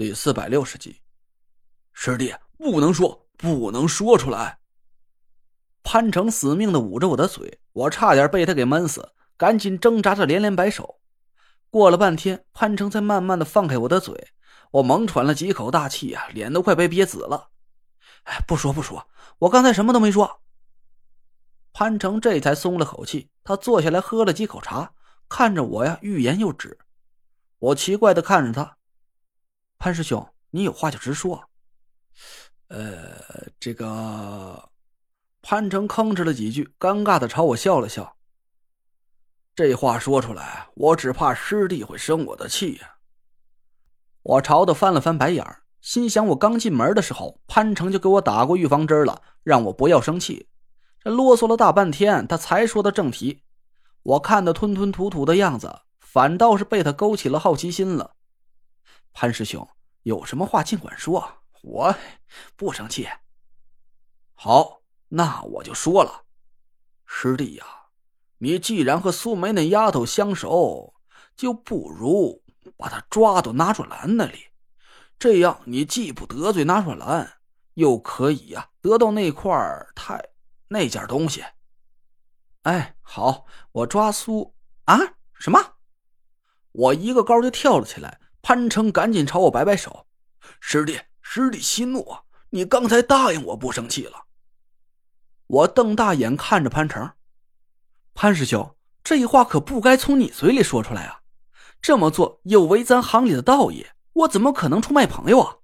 第四百六十集，师弟不能说，不能说出来。潘成死命的捂着我的嘴，我差点被他给闷死，赶紧挣扎着连连摆手。过了半天，潘成才慢慢的放开我的嘴，我猛喘了几口大气啊，脸都快被憋紫了。哎，不说不说，我刚才什么都没说。潘成这才松了口气，他坐下来喝了几口茶，看着我呀，欲言又止。我奇怪的看着他。潘师兄，你有话就直说。呃，这个潘成吭哧了几句，尴尬的朝我笑了笑。这话说出来，我只怕师弟会生我的气呀。我朝他翻了翻白眼儿，心想：我刚进门的时候，潘成就给我打过预防针了，让我不要生气。这啰嗦了大半天，他才说到正题。我看他吞吞吐吐的样子，反倒是被他勾起了好奇心了。潘师兄，有什么话尽管说，我不生气。好，那我就说了，师弟呀，你既然和苏梅那丫头相熟，就不如把她抓到纳若兰那里，这样你既不得罪纳若兰，又可以呀得到那块太那件东西。哎，好，我抓苏啊？什么？我一个高就跳了起来。潘成赶紧朝我摆摆手：“师弟，师弟息怒啊，你刚才答应我不生气了。”我瞪大眼看着潘成：“潘师兄，这话可不该从你嘴里说出来啊！这么做有违咱行里的道义，我怎么可能出卖朋友啊？”“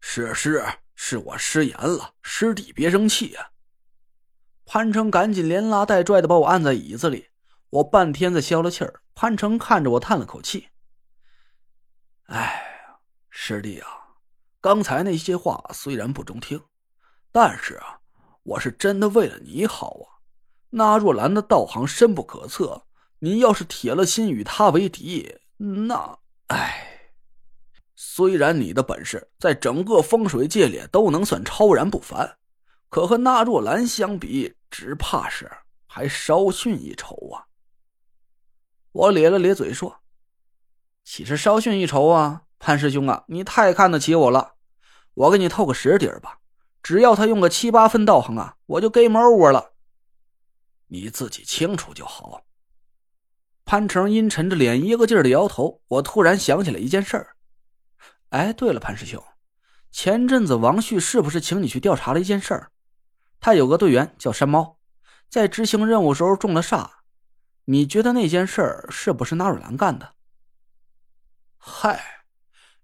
是是，是我失言了，师弟别生气啊。”潘成赶紧连拉带拽的把我按在椅子里，我半天才消了气儿。潘成看着我叹了口气。哎，师弟啊，刚才那些话虽然不中听，但是啊，我是真的为了你好啊。那若兰的道行深不可测，你要是铁了心与他为敌，那哎，虽然你的本事在整个风水界里都能算超然不凡，可和那若兰相比，只怕是还稍逊一筹啊。我咧了咧嘴说。岂是稍逊一筹啊，潘师兄啊，你太看得起我了。我给你透个实底儿吧，只要他用个七八分道行啊，我就 game over 了。你自己清楚就好。潘成阴沉着脸，一个劲儿的摇头。我突然想起了一件事儿。哎，对了，潘师兄，前阵子王旭是不是请你去调查了一件事儿？他有个队员叫山猫，在执行任务时候中了煞。你觉得那件事儿是不是纳瑞兰干的？嗨，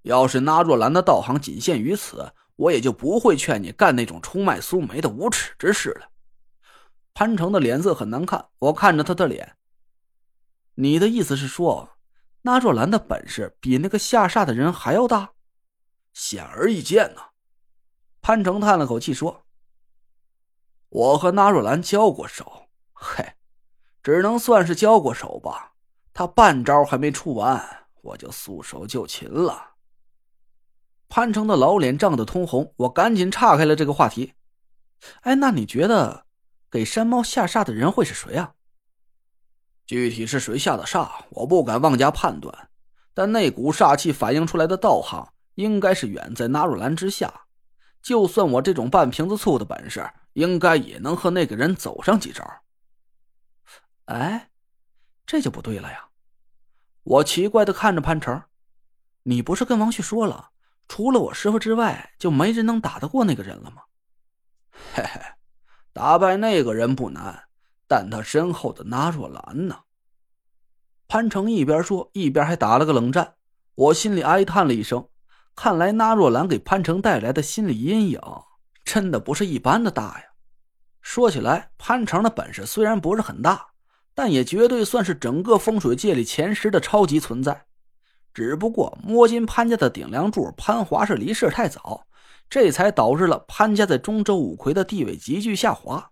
要是那若兰的道行仅限于此，我也就不会劝你干那种出卖苏梅的无耻之事了。潘成的脸色很难看，我看着他的脸。你的意思是说，那若兰的本事比那个下煞的人还要大？显而易见呐。潘成叹了口气说：“我和那若兰交过手，嘿，只能算是交过手吧。他半招还没出完。”我就束手就擒了。潘成的老脸涨得通红，我赶紧岔开了这个话题。哎，那你觉得给山猫下煞的人会是谁啊？具体是谁下的煞，我不敢妄加判断。但那股煞气反映出来的道行，应该是远在纳若兰之下。就算我这种半瓶子醋的本事，应该也能和那个人走上几招。哎，这就不对了呀。我奇怪的看着潘成，你不是跟王旭说了，除了我师傅之外，就没人能打得过那个人了吗？嘿嘿，打败那个人不难，但他身后的纳若兰呢？潘成一边说，一边还打了个冷战。我心里哀叹了一声，看来纳若兰给潘成带来的心理阴影，真的不是一般的大呀。说起来，潘成的本事虽然不是很大。但也绝对算是整个风水界里前十的超级存在，只不过摸金潘家的顶梁柱潘华是离世太早，这才导致了潘家在中州五魁的地位急剧下滑。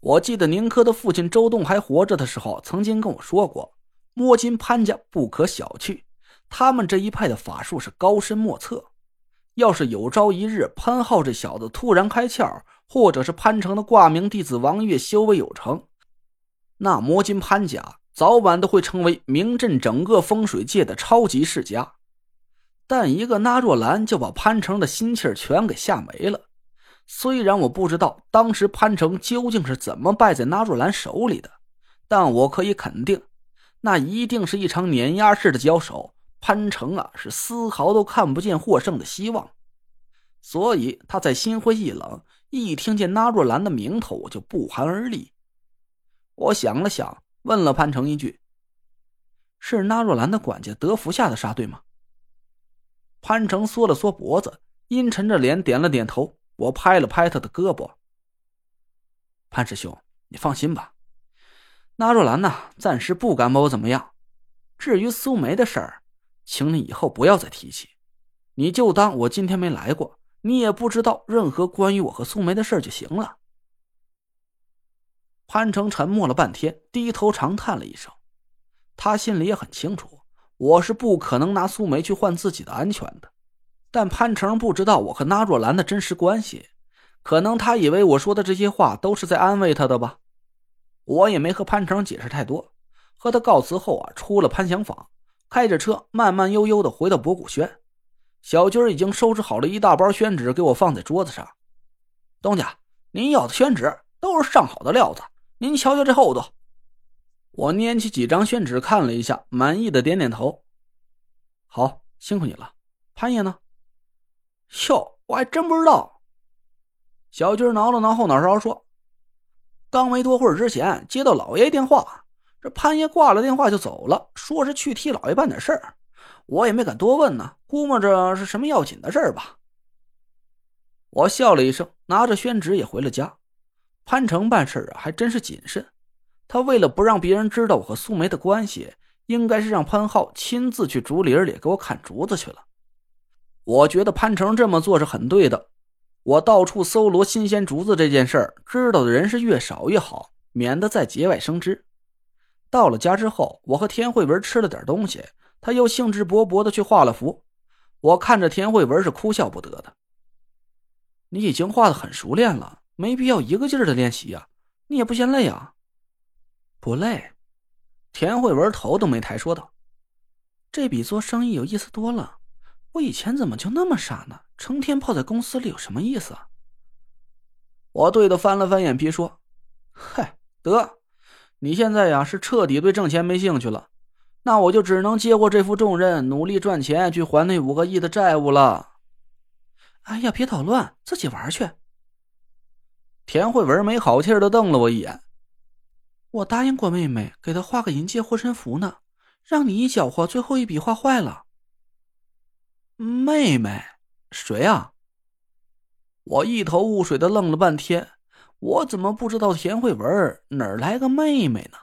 我记得宁珂的父亲周栋还活着的时候，曾经跟我说过，摸金潘家不可小觑，他们这一派的法术是高深莫测。要是有朝一日潘浩这小子突然开窍，或者是潘成的挂名弟子王月修为有成，那摸金潘家早晚都会成为名震整个风水界的超级世家。但一个纳若兰就把潘成的心气儿全给吓没了。虽然我不知道当时潘成究竟是怎么败在纳若兰手里的，但我可以肯定，那一定是一场碾压式的交手。潘成啊，是丝毫都看不见获胜的希望，所以他在心灰意冷。一听见纳若兰的名头，我就不寒而栗。我想了想，问了潘成一句：“是纳若兰的管家德福下的杀，对吗？”潘成缩了缩脖子，阴沉着脸点了点头。我拍了拍他的胳膊：“潘师兄，你放心吧，纳若兰呐，暂时不敢把我怎么样。至于苏梅的事儿，请你以后不要再提起，你就当我今天没来过。”你也不知道任何关于我和苏梅的事儿就行了。潘成沉默了半天，低头长叹了一声。他心里也很清楚，我是不可能拿苏梅去换自己的安全的。但潘成不知道我和纳若兰的真实关系，可能他以为我说的这些话都是在安慰他的吧。我也没和潘成解释太多，和他告辞后啊，出了潘祥坊，开着车慢慢悠悠的回到博古轩。小军已经收拾好了一大包宣纸，给我放在桌子上。东家，您要的宣纸都是上好的料子，您瞧瞧这厚度。我拈起几张宣纸看了一下，满意的点点头。好，辛苦你了。潘爷呢？哟，我还真不知道。小军挠了挠后脑勺，说：“刚没多会儿之前接到老爷电话，这潘爷挂了电话就走了，说是去替老爷办点事儿。”我也没敢多问呢，估摸着是什么要紧的事儿吧。我笑了一声，拿着宣纸也回了家。潘成办事啊，还真是谨慎。他为了不让别人知道我和苏梅的关系，应该是让潘浩亲自去竹林里给我砍竹子去了。我觉得潘成这么做是很对的。我到处搜罗新鲜竹子这件事儿，知道的人是越少越好，免得再节外生枝。到了家之后，我和田慧文吃了点东西。他又兴致勃勃的去画了符，我看着田慧文是哭笑不得的。你已经画的很熟练了，没必要一个劲儿的练习呀，你也不嫌累啊？不累。田慧文头都没抬，说道：“这比做生意有意思多了。我以前怎么就那么傻呢？成天泡在公司里有什么意思？”啊我对他翻了翻眼皮，说：“嗨，得，你现在呀是彻底对挣钱没兴趣了。”那我就只能接过这副重任，努力赚钱去还那五个亿的债务了。哎呀，别捣乱，自己玩去。田慧文没好气的瞪了我一眼。我答应过妹妹，给她画个银戒护身符呢，让你一搅和，最后一笔画坏了。妹妹？谁啊？我一头雾水的愣了半天，我怎么不知道田慧文哪儿来个妹妹呢？